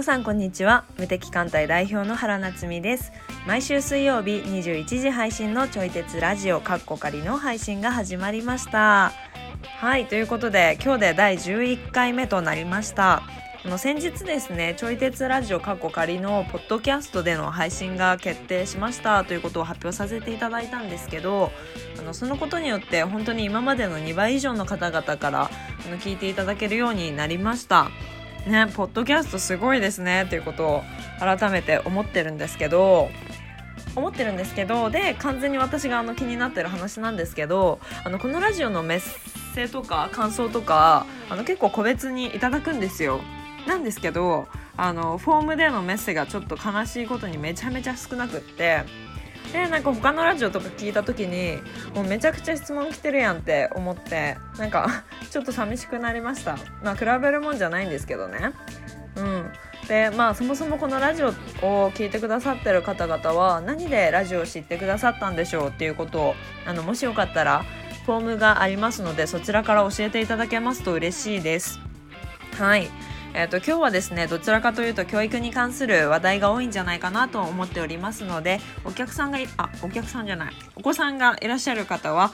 皆さんこんにちは。無敵艦隊代表の原夏実です。毎週水曜日21時配信のちょい鉄ラジオカッコ仮の配信が始まりました。はいということで今日で第11回目となりました。あの先日ですねちょい鉄ラジオカッコ仮のポッドキャストでの配信が決定しました。ということを発表させていただいたんですけどあのそのことによって本当に今までの2倍以上の方々からあの聞いていただけるようになりました。ねポッドキャストすごいですねということを改めて思ってるんですけど思ってるんですけどで完全に私があの気になってる話なんですけどあのこのラジオのメッセとか感想とかあの結構個別にいただくんですよ。なんですけどあのフォームでのメッセがちょっと悲しいことにめちゃめちゃ少なくってでなんか他のラジオとか聞いた時にもうめちゃくちゃ質問来てるやんって思ってなんか ちょっと寂しくなりました。まあ比べるもんじゃないんですけどね。うん。でまあそもそもこのラジオを聞いてくださってる方々は何でラジオを知ってくださったんでしょうっていうことをあのもしよかったらフォームがありますのでそちらから教えていただけますと嬉しいです。はい。えーと、今日はですねどちらかというと教育に関する話題が多いんじゃないかなと思っておりますのでお客さんがあお客さんじゃないお子さんがいらっしゃる方は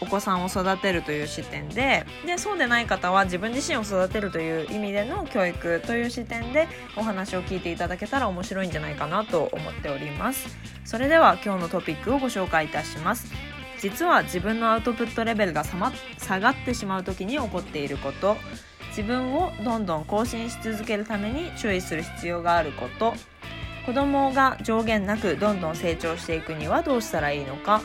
お子さんを育てるという視点ででそうでない方は自分自身を育てるという意味での教育という視点でお話を聞いていただけたら面白いんじゃないかなと思っております。それでは今日のトピックをご紹介いたします。実は自分のアウトプットレベルが下がってしまう時に起こっていること。自分をどんどん更新し続けるために注意する必要があること。子供が上限なくどんどん成長していくにはどうしたらいいのか。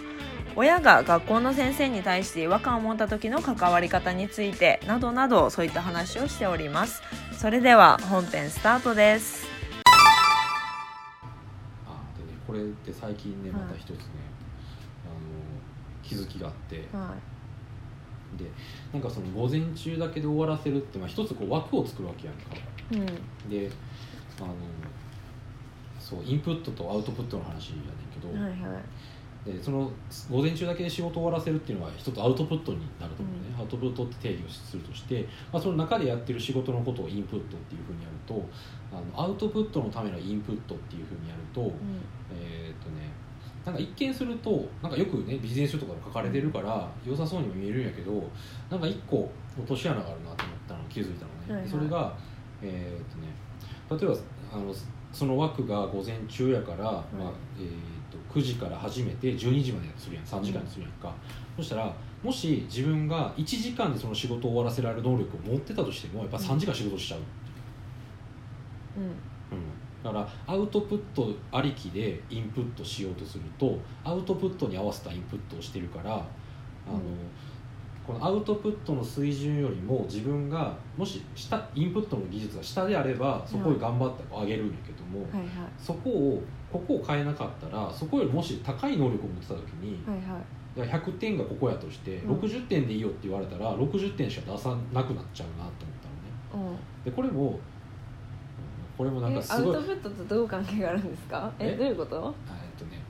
親が学校の先生に対して違和感を持った時の関わり方についてなどなどそういった話をしております。それでは本編スタートです。あでねこれって最近ねまた一つね、はい、あの気づきがあって、はいでなんかその午前中だけで終わらせるって、まあ、一つこう枠を作るわけやんか、うん、であのそうインプットとアウトプットの話やねんけど、はいはい、でその午前中だけで仕事を終わらせるっていうのは一つアウトプットになると思うね、うん、アウトプットって定義をするとして、まあ、その中でやってる仕事のことをインプットっていうふうにやるとあのアウトプットのためのインプットっていうふうにやると、うん、えっ、とねなんか一見するとなんかよくねビジネス書とかで書かれてるから良さそうにも見えるんやけどなんか一個落とし穴があるなと思ったの気づいたのね、はいはい、それがえー、っとね例えばあのその枠が午前中やから、はい、まあえー、っと9時から始めて12時までするやん。3時間にするやんか、うん、そしたらもし自分が1時間でその仕事を終わらせられる能力を持ってたとしてもやっぱ3時間仕事しちゃう。うん、うんだからアウトプットありきでインプットしようとするとアウトプットに合わせたインプットをしてるからあの、このアウトプットの水準よりも自分がもし下インプットの技術が下であればそこへ頑張って上げるんやけども、はい。はい、そこをここを変えなかったらそこよりもし高い能力を持ってた時に、はいはい、100点がここやとして、60点でいいよって言われたら60点しか出さなくなっちゃうなと思ったのね。でこれもこれもなんかすごい。アウトプットとどう関係があるんですか？えどういうこと？えっとね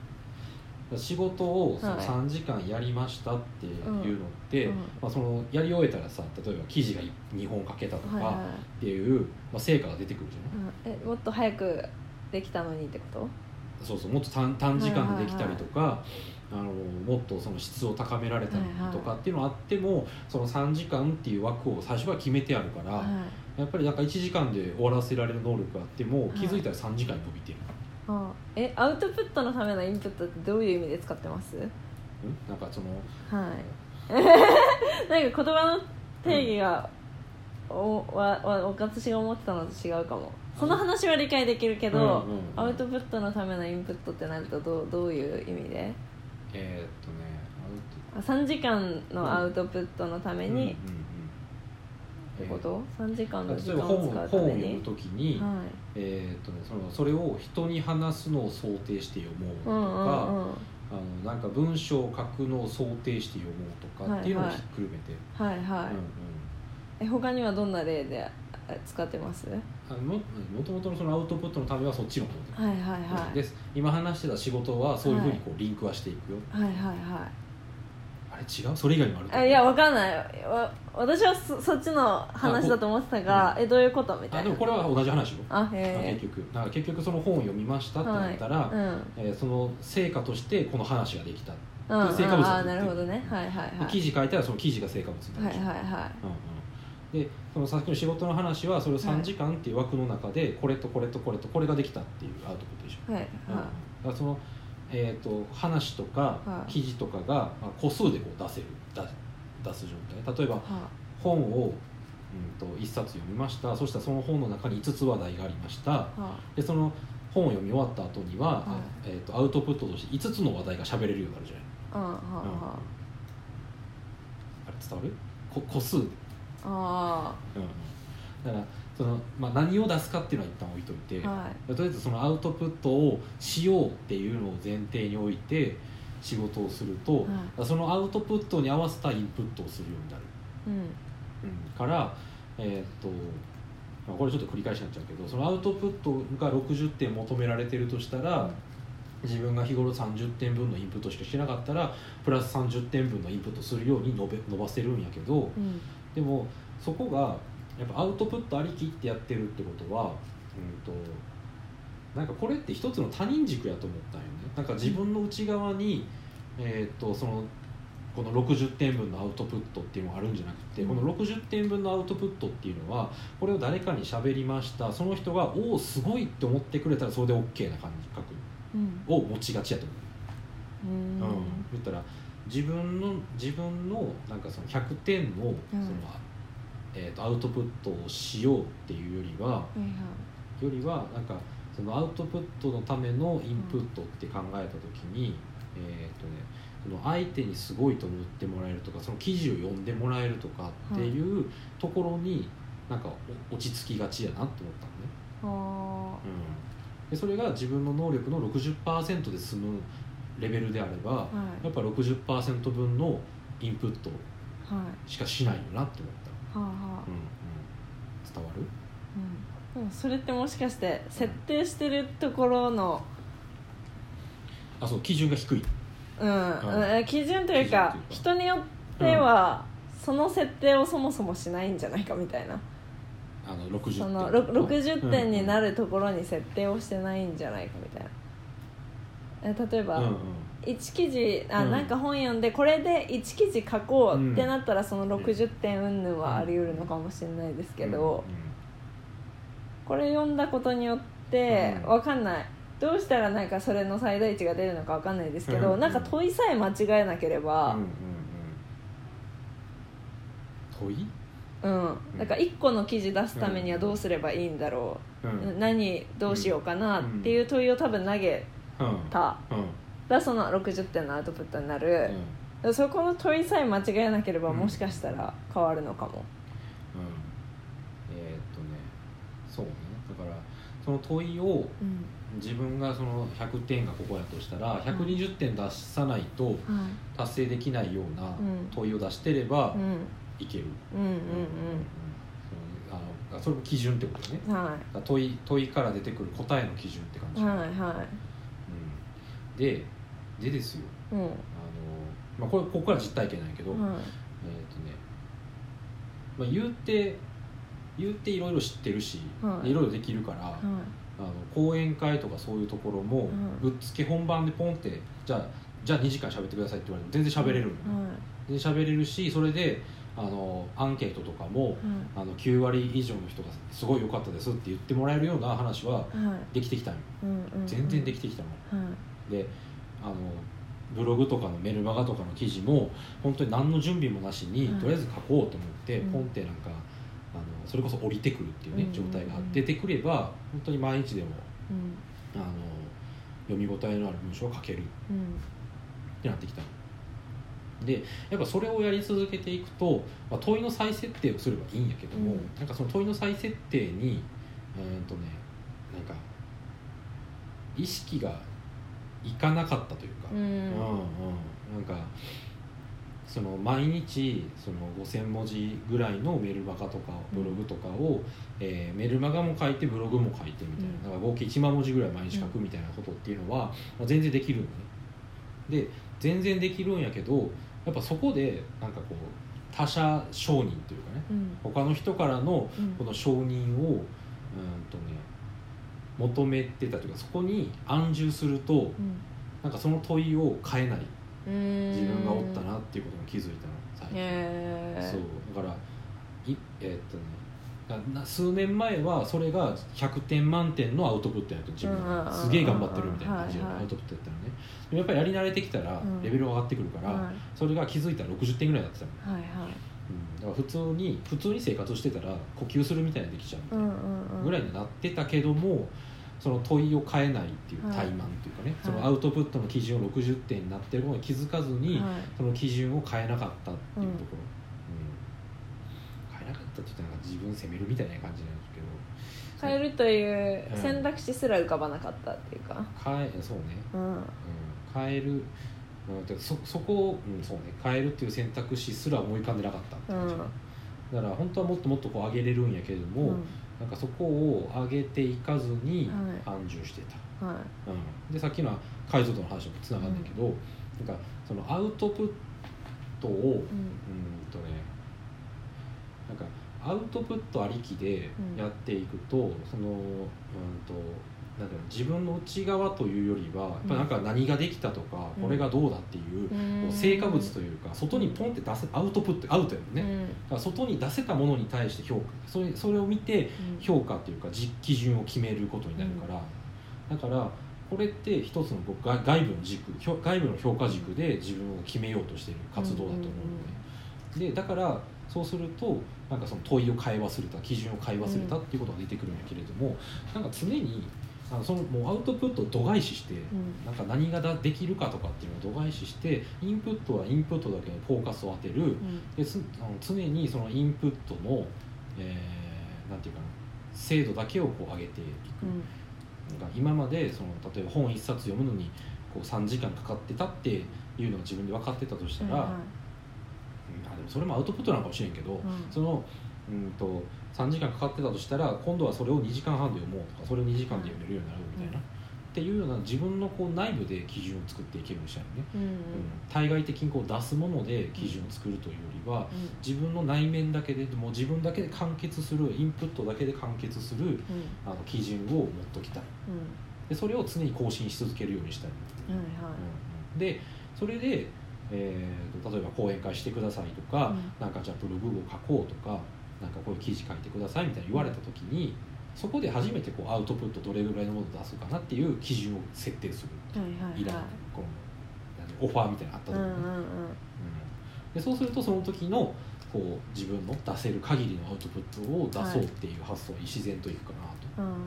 仕事をその3時間やりましたっていうのって、まあ、そのやり終えたらさ例えば記事が2本書けたとかっていう、まあ、成果が出てくるじゃない、うん、えもっと早くできたのにってこと？そうそうもっと短短時間でできたりとか、あのもっとその質を高められたりとかっていうのがあっても、その3時間っていう枠を最初から決めてあるから、はい、やっぱりなんか1時間で終わらせられる能力があっても気づいたら3時間に伸びてる、はい、えアウトプットのためのインプットってどういう意味で使ってます？ん？なんかそのはい。なんか言葉の定義が、うん、おわわおかつしが思ってたのと違うかも。その話は理解できるけど、うんうんうん、アウトプットのためのインプットってなるとどうどういう意味で？えー、っとねアウト。3時間のアウトプットのために、ってこと、えー、3時間の時間を使うために？本を読むときに、はい、えー、っとね、そのそれを人に話すのを想定して読もうとか、うんうんうん、あのなんか文章を書くのを想定して読もうとかっていうのをひっくるめて。はいはい、はいはいうんうん、え他にはどんな例で使ってます？あももともとのそのアウトプットのためはそっちの方で,、はいはいはい、です。今話してた仕事はそういうふうにこうリンクはしていくよ、はい、はいはいはい違う？それ以外にもあるあいやわかんない。わ私はそそっちの話だと思ってたが、えどういうこと？みたいな。あでもこれは同じ話よ。あへ結局。だから結局その本を読みましたってなったら、はい。うん。えーその成果としてこの話ができた、うん。で成果物あなるほどね。はいはいはい。記事書いたらその記事が成果物になる。はいはいはうんうん、でそのさっきの仕事の話はそれを3時間っていう枠の中でこれとこれとこれとこれができたっていうアウトプットでしょ、いはい。うん、だはからその、えー、と話とかはい。記事とかがまあ個数でこう出せる出出す状態。例えば本を、うん、と1冊読みました。そしたらその本の中に5つ話題がありました。でその本を読み終わった後には、はい。えー、とアウトプットとして5つの話題が喋れるようになるじゃない。あははあれ伝わる？こ個数で。あうん、だからその、まあ、何を出すかっていうのは一旦置いといて、あはい。とりあえずそのアウトプットをしようっていうのを前提に置いて仕事をすると、はそのアウトプットに合わせたインプットをするようになる、うん。うん、から、えーっとまあ、これちょっと繰り返しになっちゃうけどそのアウトプットが60点求められてるとしたら、自分が日頃30点分のインプットしかしてなかったらプラス30点分のインプットするように伸べ伸ばせるんやけど、うん。でもそこがやっぱアウトプットありきってやってるってことは、うん、となんかこれって一つの他人軸やと思ったんよね。なんか自分の内側に、えー、とそのこの60点分のアウトプットっていうのがあるんじゃなくて、うん。この60点分のアウトプットっていうのはこれを誰かに喋りました。その人がおおすごいって思ってくれたらそれで OK な感覚うん。を持ちがちやと思う。うん。うん、言ったら自分の自分のなんかその100点のその、うんえー、とアウトプットをしようっていうよりははいはい。よりはなんかそのアウトプットのためのインプットって考えた時に、えっ、とねその相手にすごいと思ってもらえるとかその記事を読んでもらえるとかっていうところになんかお落ち着きがちやなって思ったのね。あうん、でそれが自分の能力の60%で済むレベルであれば、ーはいやっぱ60%分のインプットはいしかしないよなって思った、はあはあ。うんうん、伝わる？うん。でもそれってもしかして設定してるところのあそう基準が低い。うん、ううん基準というか。人によっては、その設定をそもそもしないんじゃないかみたいな。あの60点そのろ60点になるるところに設定をしてないんじゃないかみたいな。え例えば、うんうん1記事あ、うん。なんか本読んでこれで1記事書こうってなったらその60点云々はあり得るのかもしれないですけど、これ読んだことによってうん。わかんない。どうしたらなんかそれの最大値が出るのかわかんないですけど、うん。なんか問いさえ間違えなければうんうんうん。問い、うん、なんか1個の記事出すためにはどうすればいいんだろう。う、何どうしようかなっていう問いを多分投げうん。たうんらその60点のアウトプットになる、うん。そこの問いさえ間違えなければうん。もしかしたら変わるのかも、うん。えーっとねそうね。だからその問いをうん。自分がその100点がここやとしたら120点出さないとはい。達成できないようなうん。問いを出してればうん。いける、それも基準ってことねうん。はだから問い問いから出てくる答えの基準って感じ、いはいはうん、ででですよ。いうん。あの、まあ、これここから実体験なんやけど、はい。えっ、とね、まあ、言うて言うていろいろ知ってるし、はい。いろいろできるから、はい。あの講演会とかそういうところも、うんぶっつけ本番でポンってじゃあじゃあ2時間喋ってくださいって言われても全然喋れるのよ、は全然喋れるしそれであのアンケートとかもいはい。あの9割以上の人がすごい良かったですって言ってもらえるような話ははい。できてきたのよ。うんうんうん。全然できてきたの、はいであのブログとかのメルマガとかの記事も本当に何の準備もなしに、うんとりあえず書こうと思って、うん。ポンってなんかあのそれこそ降りてくるっていうね、うん。状態がうん出てくれば本当に毎日でもうん。あの読み応えのある文章を書ける。っうん。てなってきたの。でやっぱそれをやり続けていくと、まあ、問いの再設定をすればいいんやけども、うん。なんかその問いの再設定にえーっとねなんか意識がいかなかったというか、うん。うんうん。なんかその毎日その5,000文字ぐらいのメルマガとかブログとかを、えーメルマガも書いてブログも書いてみたいな、うん。だから合計1万文字ぐらい毎日書くみたいなことっていうのは、まあ全然できるのね。で全然できるんやけどやっぱそこでなんかこう他者承認というかね。うん。他の人からのうん。この承認をうんとね求めてたというかそこに安住するとうん。なんかその問いを変えない。うん自分がおったなっていうことに気づいたの最近、へえそう。だからいえーっとね数年前はそれが100点満点のアウトプットやと自分すげえ頑張ってるみたいな感じのアウトプットやったのね。でもやっぱりやり慣れてきたらうん。レベルが上がってくるから、はい。それが気づいたら60点ぐらいだってたの、はいはいうん、だから普通に普通に生活してたら呼吸するみたいにできちゃうみたいなうんうんうん。ぐらいになってたけどもその問いを変えないっていうはい怠慢っていうかね、はい。そのアウトプットの基準を60点になってることに気づかずに、はい。その基準を変えなかったっていうところ、うん。変えなかったって言ったら自分責めるみたいな感じなんですけど。変えるといううん。選択肢すら浮かばなかったっていうか。変えそうね、うん。うん、変える、そそこを、うん、そうね変えるっていう選択肢すら思い浮かんでなかったって感じ、うん。だから本当はもっともっとこう上げれるんやけれども、うん。なんかそこを上げていかずには安住してた、はい。うん、でさっきの解像度の話もつながるんだけど、なんかそのアウトプットをうん。うんとねなんかアウトプットありきでやっていくと、そのうんとなんだろう自分の内側というよりはやっぱなんか何ができたとか、うん。これがどうだっていう、成果物というか外にポンって出せアウトプットアウトやもんね、うん。だから外に出せたものに対して評価。それそれを見てうん。評価っていうか実基準を決めることになるから、だからこれって一つの僕外外部の軸評外部の評価軸で自分を決めようとしている活動だと思うので,、でだからそうするとなんかその問いを変え忘れた基準を変え忘れたっていうことが出てくるんやけれども、なんか常にあのそのもうアウトプットを度外視して、うん。なんか何がだできるかとかっていうのを度外視してインプットはインプットだけにフォーカスを当てる、うん。ですあの常にそのインプットの、えーなんていうかな精度だけをこう上げていく、うん。なんか今までその例えば本一冊読むのにこう3時間かかってたっていうのが自分で分かってたとしたら、はい。うん。あでもそれもアウトプットなのかもしれんけど、うん。そのうんと3時間かかってたとしたら今度はそれを2時間半で読もうとかそれを2時間で読めるようになるみたいな、うん。っていうような自分のこう内部で基準を作っていけるようにしたいのね、うんうん。うん。対外的にこう出すもので基準を作るというよりは、うん。自分の内面だけでもう自分だけで完結するインプットだけで完結するうん。あの基準を持っときたい。でそれを常に更新し続けるようにしたい、うんはい。うん。でそれで、えーと例えば講演会してくださいとか、うん。なんかじゃあブログを書こうとかなんかこういう記事書いてくださいみたいに言われた時にそこで初めてこうアウトプットどれぐらいのものを出すかなっていう基準を設定する。はいはいはい。このなんてオファーみたいなのあった時に。ね、うんうんうんうん。でそうするとその時のこう自分の出せる限りのアウトプットを出そうっていう発想に自然といくかなと、うんうんうん。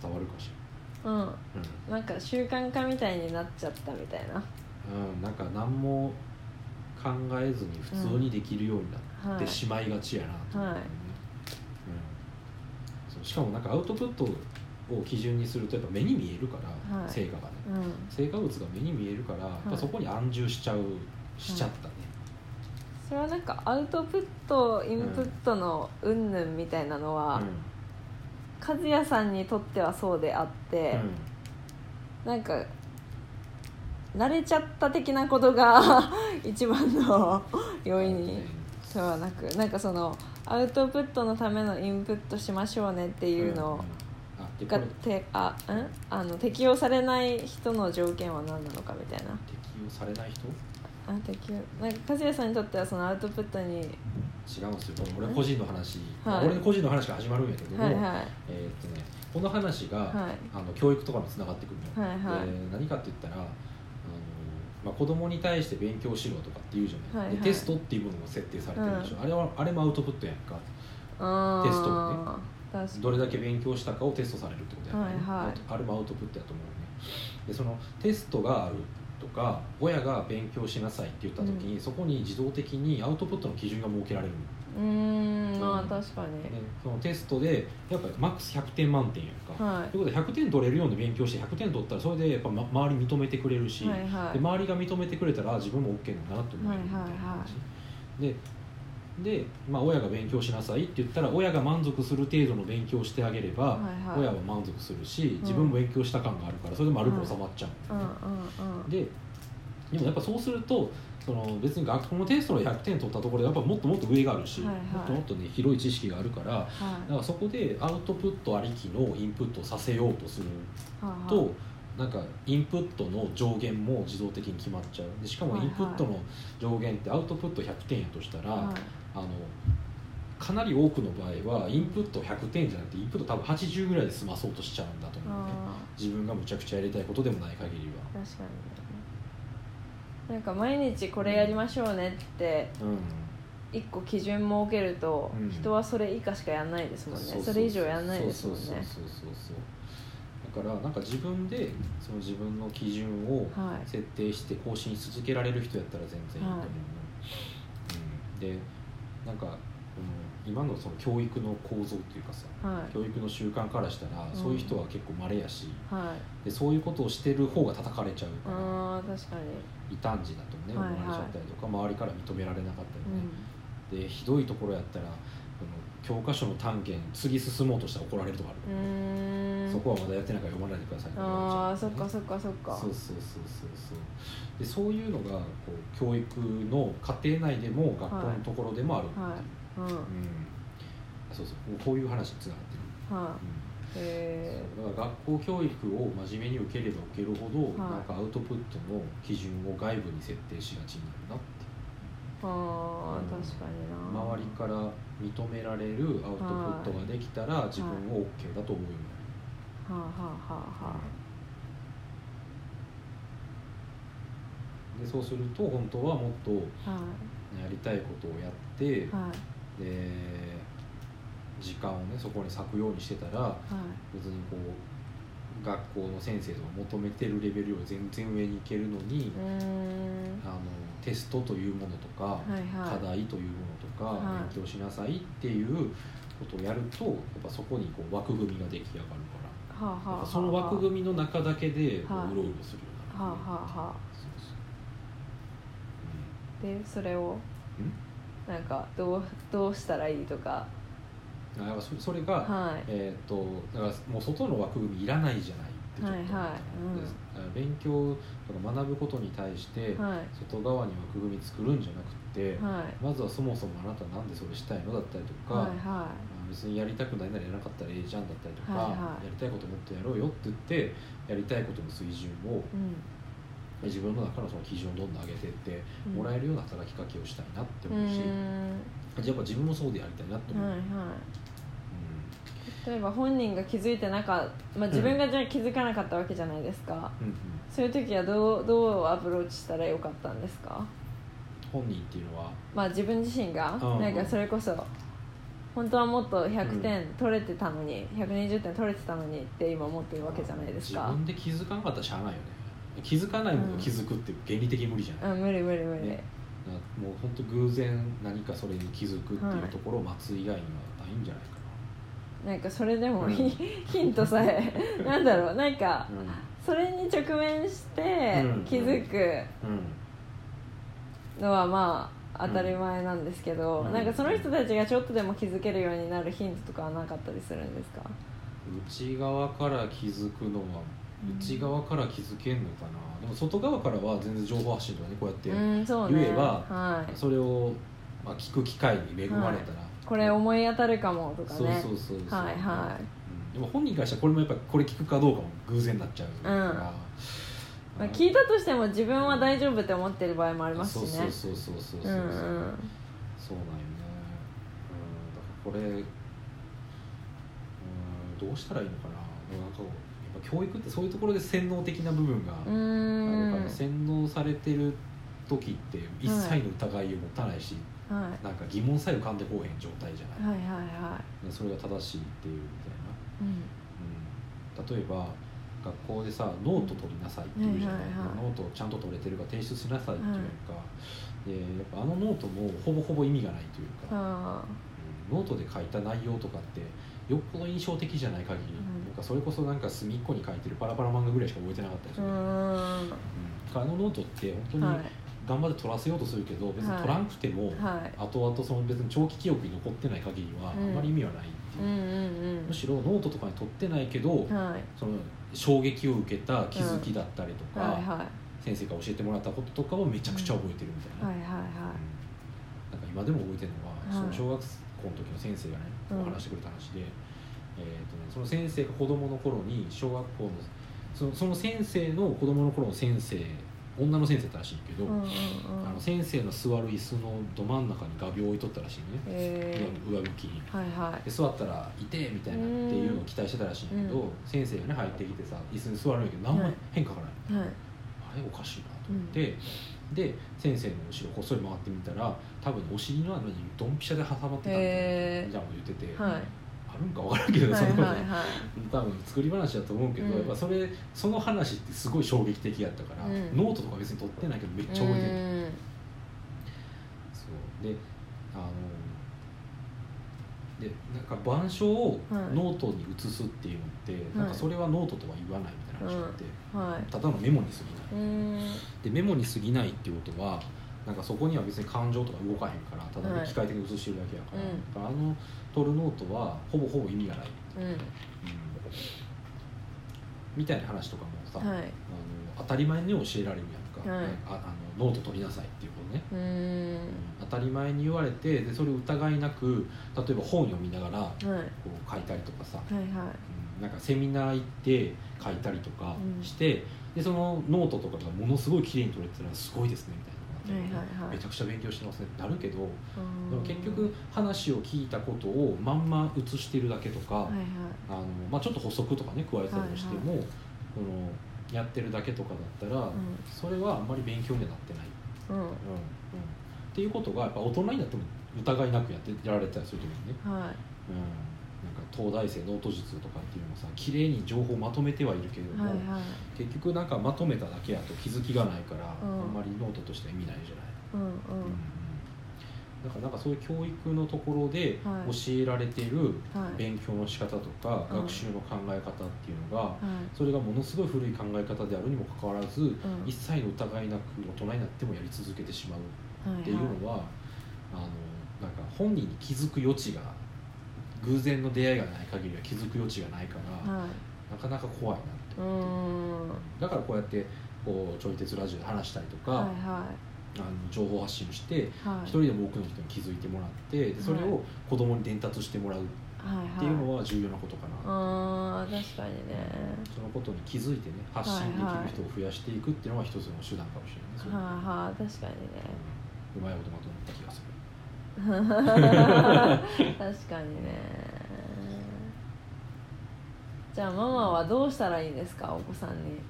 伝わるかしうん。うん。ら、なんか習慣化みたいになっちゃったみたいな。うんうん、なんか何も考えずに普通にできるようになはいってしまいがちやなとはい。うん、そうしかもなんかアウトプットを基準にするとやっぱ目に見えるから、はい。成果がね。うん。成果物が目に見えるから、やっぱそこに安住しちゃうしちゃったね、それはなんかアウトプットインプットの云々みたいなのは、和也さんにとってはそうであって、なんか慣れちゃった的なことが 一番の要因にではなくなんかそのアウトプットのためのインプットしましょうねっていうのがれ。てあん？あの適用されない人の条件は何なのかみたいな。適用されない人？あ適用なんか和也さんにとってはそのアウトプットに違うんですよ。俺個人の話、はい。俺の個人の話から始まるんやけども、はいはい。えーっとね、この話が、はい。あの教育とかにつながってくるのよ、はいはい。で何かって言ったらまあ、子供に対して勉強しろとかって言うじゃない、はいはい。でテストっていうものが設定されてるでしょ、あれはあれもアウトプットやんか。テストをね。どれだけ勉強したかをテストされるってことやから、ね。はいはい。あれもアウトプットやと思うね。でそのテストがあるとか親が勉強しなさいって言った時に、そこに自動的にアウトプットの基準が設けられるのうーんまあうん。確かに、でそのテストでやっぱりマックス100点満点やんか、はい。ということで100点取れるように勉強して100点取ったらそれでやっぱ、ま、周り認めてくれるし、はいはい。で周りが認めてくれたら自分も OK なんだなと思えるみたいなはいはいはい感じ、でで、まあ、親が勉強しなさいって言ったら親が満足する程度の勉強をしてあげれば、はいはい。親は満足するし自分も勉強した感があるからそれで丸く収まっちゃう、うんうんうん。ででもやっぱそうするとその別に学校のテストの100点取ったところでやっぱもっともっと上があるし、はいはい。もっともっとね広い知識があるからだはからそこでアウトプットありきのインプットをさせようとするいはあと、なんかインプットの上限も自動的に決まっちゃう。でしかもはいはい。インプットの上限ってアウトプット100点やとしたら、はい。あのかなり多くの場合はインプット100点じゃなくてインプット多分80ぐらいで済まそうとしちゃうんだと思うね。あ自分がむちゃくちゃやりたいことでもない限りは。なんか毎日これやりましょうねってうん。一個基準設けると、うん。人はそれ以下しかやんないですもんね。それ以上やんないですもんね。そうそうそうそうそう。だからなんか自分でその自分の基準をはい。設定して更新し続けられる人やったら全然いいと思うの、はい。うん、でなんか、うん、今のその教育の構造っていうかさはい。教育の習慣からしたら、うん。そういう人は結構稀やしはい。でそういうことをしてる方が叩かれちゃうから、あー確かに。異端児だとね思わはいはい。れちゃったりとか、周りから認められなかったりうね、ん。でひどいところやったら教科書の単元次進もうとしたら怒られるとかある、そこはまだやってないから読まないでくださいって言われちゃうああそっかそっかそっか。そうそうそうそうそう。でそういうのがこう教育の家庭内でも学校のところでもあるっていう、はい。うんうん。そうそう。こういう話につながってる、はえだから学校教育を真面目に受ければ受けるほど、はい。なんかアウトプットの基準を外部に設定しがちになるなって。ああうん確かにな。周りから認められるアウトプットができたら自分を OK だと思うようになる、はあはあはあ。はでそうすると本当はもっとあはやりたいことをやって、いはいで時間をねそこに割くようにしてたらはい。別にこう学校の先生とか求めてるレベルより全然上に行けるのに、あのテストというものとか、はいはい。課題というものとか、はい。勉強しなさいっていうことをやるとやっぱそこにこう枠組みが出来上がるから。はあはあその枠組みの中だけでこはいううろうろするようになる、はあはあはあ。そうそうでそれを？うん？なんかどうどうしたらいいとか。うん、あやっぱそそれが、はい。えー、とだからもう外の枠組みいらないじゃないってちょっと。思ったのはいはい。うん。勉強とか学ぶことに対してはい。外側に枠組み作るんじゃなくて、はい。まずはそもそもあなたなんでそれしたいのだったりとか、はいはあ別にやりたくないならやらなかったらええじゃんだったりとか、はいはい。やりたいこともっとやろうよって言ってやりたいことの水準をいうん自分の中のその基準をどんどん上げていってうん。もらえるような働きかけをしたいなってう思うし、やっぱ自分もそうでやりたいなって思う、はいうんはい。例えば本人が気づいてなかまあ、自分がじゃあ気づかなかったわけじゃないですか、うん。うんそういう時はどうどうアプローチしたらよかったんですか？本人っていうのは？まあ自分自身が？うん。なんかそれこそ本当はもっと100点取れてたのに、120点取れてたのにって今思ってるわけじゃないですか。自分で気づかなかったらしゃあないよね気づかないものを気づくって原理的に無理じゃない、うん無理無理無理、ね。なもう本当偶然何かそれに気づくっていうところを待つ以外にはないんじゃないかな。んかそれでもうん。ヒ,、ヒントさえ。なんだろう。なんかなそれに直面してうん。気づくのはまあ当たり前なんですけど、うん。なんかその人たちがちょっとでも気づけるようになるヒントとかはなかったりするんですか？内側から気づくのはうん内側から気づけんのかな、でも外側からは全然情報発信とかねこうやってうんそうね。言えばはい、それを、まあ、聞く機会に恵まれたら、これ思い当たるかもとかそうねそうそうそう。はいはうん。でも本人からしたらこれもやっぱこれ聞くかどうかも偶然になっちゃうから、まあ、聞いたとしても自分は大丈夫って思ってる場合もありますしね。そうそうそうそうそうそう。そう、うんうんそうなんよね。うん。だからこれうん。どうしたらいいのかな。でもなんか教育ってそういうところで洗脳的な部分がうあるから、洗脳されてる時って一切の疑いを持たないし、はなんか疑問さえ浮かんでこうへん状態じゃない、いはいはいはでそれが正しいっていうみたいな、い、うん。うん、例えば学校でさノート取りなさいっていうじゃない,、はいはいはい。ノートちゃんと取れてるか提出しなさいっていうか、でやっぱあのノートもほぼほぼ意味がないというか、あうん。ノートで書いた内容とかってよっぽど印象的じゃない限り、うんかそれこそなんか隅っこに書いてるパラパラ漫画ぐらいしか覚えてなかったりすーうる、うん。あのノートって本当にはい。頑張って取らせようとするけど、別に取らんくても、はい。後々その別に長期記憶に残ってない限りはあまり意味はないっていう。むしろノートとかに取ってないけど、うんはい。その衝撃を受けた気づきだったりとか、はい。はい。先生から教えてもらったこととかをめちゃくちゃ覚えてるみたいな,、はいはいはなんか今でも覚えてるのは、はい。その小学校の時の先生がね、うん。話してくれた話で、えーとね、その先生が子供の頃に小学校のそのその先生の子供の頃の先生女の先生だったらしいけど、いうんうんうん。あの先生の座る椅子のど真ん中に画鋲を置いとったらしいね、え上向きに。ー、はいはい。で座ったら「いて!」みたいなっていうのを期待してたらしいんだけど、うん。先生がね入ってきてさ椅子に座るんやけど何も変化がない、はい。あれおかしいなと思って、で先生の後ろこっそり回ってみたら多分お尻の穴にドンピシャで挟まってたみたいなへー。みたいなこと言ってて、はい。あるんか分からんけど、はいはいはい。多分作り話だと思うけど、うん。やっぱそれその話ってすごい衝撃的やったから、うん。ノートとか別に取ってないけどめっちゃ覚えてる、うん。そう。であのでなんか板書をはい。ノートに移すっていうのって、なんかそれはノートとは言わないみたいな話があって、はい。ただのメモに過ぎない、うん。でメモに過ぎないっていうことはなんかそこには別に感情とか動かへんからただのはい。機械的に移してるだけやからあの取るノートはほぼほぼ意味がない、うん。みたいな話とかもさ、はい。あの当たり前に教えられるやんか、はい。ああのノート取りなさいっていうことね、うん。当たり前に言われてでそれを疑いなく例えば本読みながらはい。こう書いたりとかさ、はいはい。うん。なんかセミナー行って書いたりとかうん。して、でそのノートとかがものすごい綺麗に取れてたらすごいですねみたいいはいはいめちゃくちゃ勉強してますね。ってなるけどうん。でも結局話を聞いたことをまんま写してるだけとか、はいはい。あのまあ、ちょっと補足とかね加えたりしても、このやってるだけとかだったら、それはあんまり勉強にはなってない、うん。うん。うん、っていうことがやっぱ大人になっても疑いなくやってやられたりするときにね、はい。うん、なんか東大生ノート術とかっていうのもさ綺麗に情報をまとめてはいるけれども、はいはい。結局なんかまとめただけやと気づきがないから、うん。あんまりノートとしては意味ないじゃない？うんうん。うんだからなんかそういう教育のところではい。教えられてい。勉強の仕方とか、うん。学習の考え方っていうのが、はい。それがものすごい古い考え方であるにもかかわらず、ん。一切の疑いなく大人になってもやり続けてしまうはいっていうのは、あのなんか本人に気づく余地が偶然の出会いがない限りは気づく余地がないから、はい。なかなか怖いなってだからこうやってこうちょい鉄ラジオで話したりとか、はいはあの情報発信していはい。一人でも多くの人に気づいてもらってでそれを子供に伝達してもらうっはいはいてい。うのは重要なことかな、あー確かにね。そのことに気づいてね発信できる人を増やしていくっていうのは一つの手段かもしれないですよね、はいはい確かにね。うん。うまいことまとまった気がする確かにね。じゃあママはどうしたらいいんですか？お子さんに。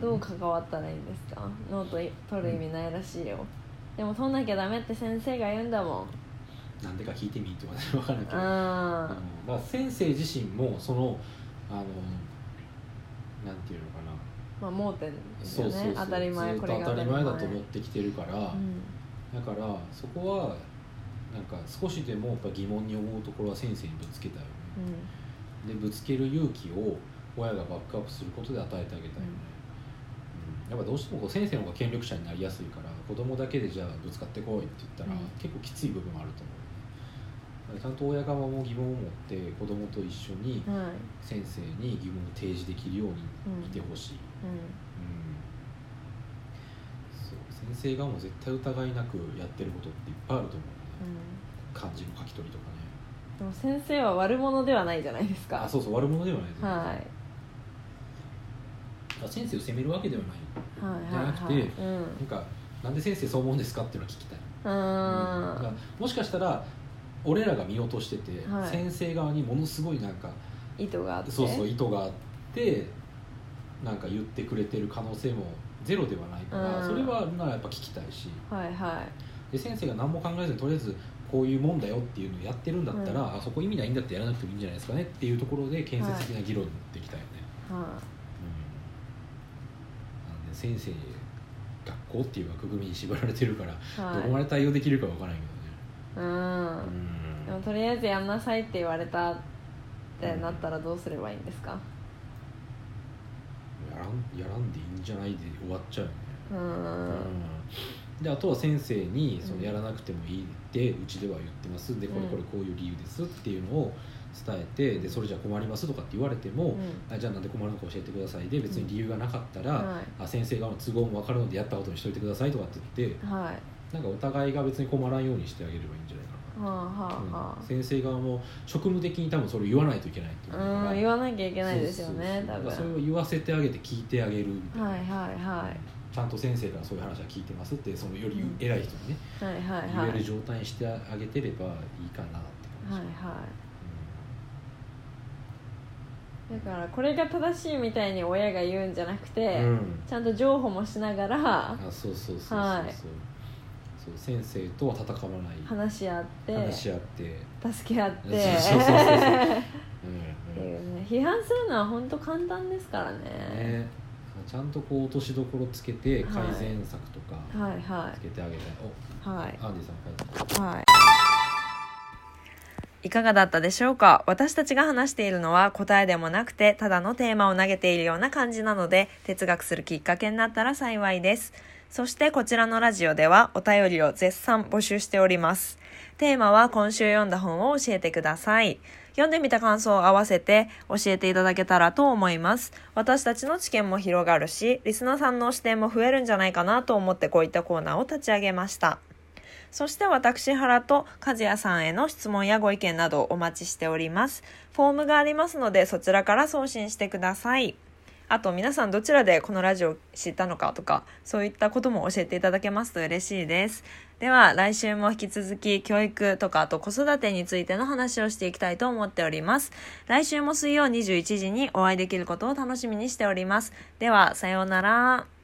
どう関わったらいいんですか？ノート取る意味ないらしいよ。でも取んなきゃダメって先生が言うんだもん。なんでか聞いてみとか分からんけど、ああのだから先生自身もそのあのなんていうのかな。まあ盲点ですよね。当たり前。ずっことれが当たり前だと思ってきてるから、うん。だからそこはなんか少しでもやっぱ疑問に思うところは先生にぶつけたいよね、でぶつける勇気を親がバックアップすることで与えてあげたいよね、うん。やっぱどうしてもこう先生の方が権力者になりやすいから子供だけでじゃあぶつかってこいって言ったら、うん。結構きつい部分もあると思う。ちゃんと親側も疑問を持って子供と一緒に先生に疑問を提示できるようにいてほしい、うん。うん。そう。先生側も絶対疑いなくやってることっていっぱいあると思う。ね、漢字の書き取りとかねでも先生は悪者ではないじゃないですか。あそうそう悪者ではないですよ。はい。あ先生を責めるわけではない。はいじゃなくてはいはいうん。なんかなんで先生そう思うんですかっていうのを聞きたい、もしかしたら俺らが見落としてて、はい。先生側にものすごいなんか意図があって。そうそう意図があってなんか言ってくれてる可能性もゼロではないから、うん。それはなやっぱ聞きたいし。はいはで先生が何も考えずにとりあえずこういうもんだよっていうのをやってるんだったら、うん。あそこ意味ないんだってやらなくてもいいんじゃないですかねっていうところで建設的な議論に持っていきたいよね、い。はうん。なんで先生学校っていう枠組みに縛られてるから、いはい。どこまで対応できるかわからないけうん。どね、でもとりあえずやんなさいって言われたってなったらどうすればいいんですか？やらんやらんでいいんじゃないで終わっちゃうよね、うん。うんであとは先生にそのやらなくてもいいってうちでは言ってます。でこれこれこういう理由です。っていうのを伝えてでそれじゃ困りますとかって言われても、うん。あじゃあなんで困るのか教えてください。で別に理由がなかったら、はい。あ先生側の都合も分かるのでやったことにしといてくださいとかって言ってはい。なんかお互いが別に困らんようにしてあげればいいんじゃないかはあはな、あはうん。先生側も職務的に多分それを言わないといけないっていうあうん言わなきゃいけないですよねそれを言わせてあげて聞いてあげるみたいな、はいはいはいちゃんと先生からそういう話は聞いてますってそのよりうん。偉い人にね、はいはいはい。言える状態にしてあげてればいいかなって感じ、はいはい。だからこれが正しいみたいに親が言うんじゃなくて、うん。ちゃんと譲歩もしながらあそうそうそうそうそう、はい。そう先生とは戦わない。話し合って話し合って。助け合って。そうそうそうそう。うんうん。ね批判するのは本当簡単ですからね。ねちゃんとこう落としどころつけて改善策とかはいはつけてあげたい、いはい。おアンディさんはい。いかがだったでしょうか？私たちが話しているのは答えでもなくてただのテーマを投げているような感じなので哲学するきっかけになったら幸いです。そしてこちらのラジオではお便りを絶賛募集しております。テーマは今週読んだ本を教えてください読んでみた感想を合わせて教えていただけたらと思います私たちの知見も広がるしリスナーさんの視点も増えるんじゃないかなと思ってこういったコーナーを立ち上げましたそして私原と和也さんへの質問やご意見などお待ちしております。フォームがありますのでそちらから送信してください。あと皆さんどちらでこのラジオを知ったのかとかそういったことも教えていただけますと嬉しいです。では来週も引き続き教育とかあと子育てについての話をしていきたいと思っております。来週も水曜21時にお会いできることを楽しみにしております。ではさようなら。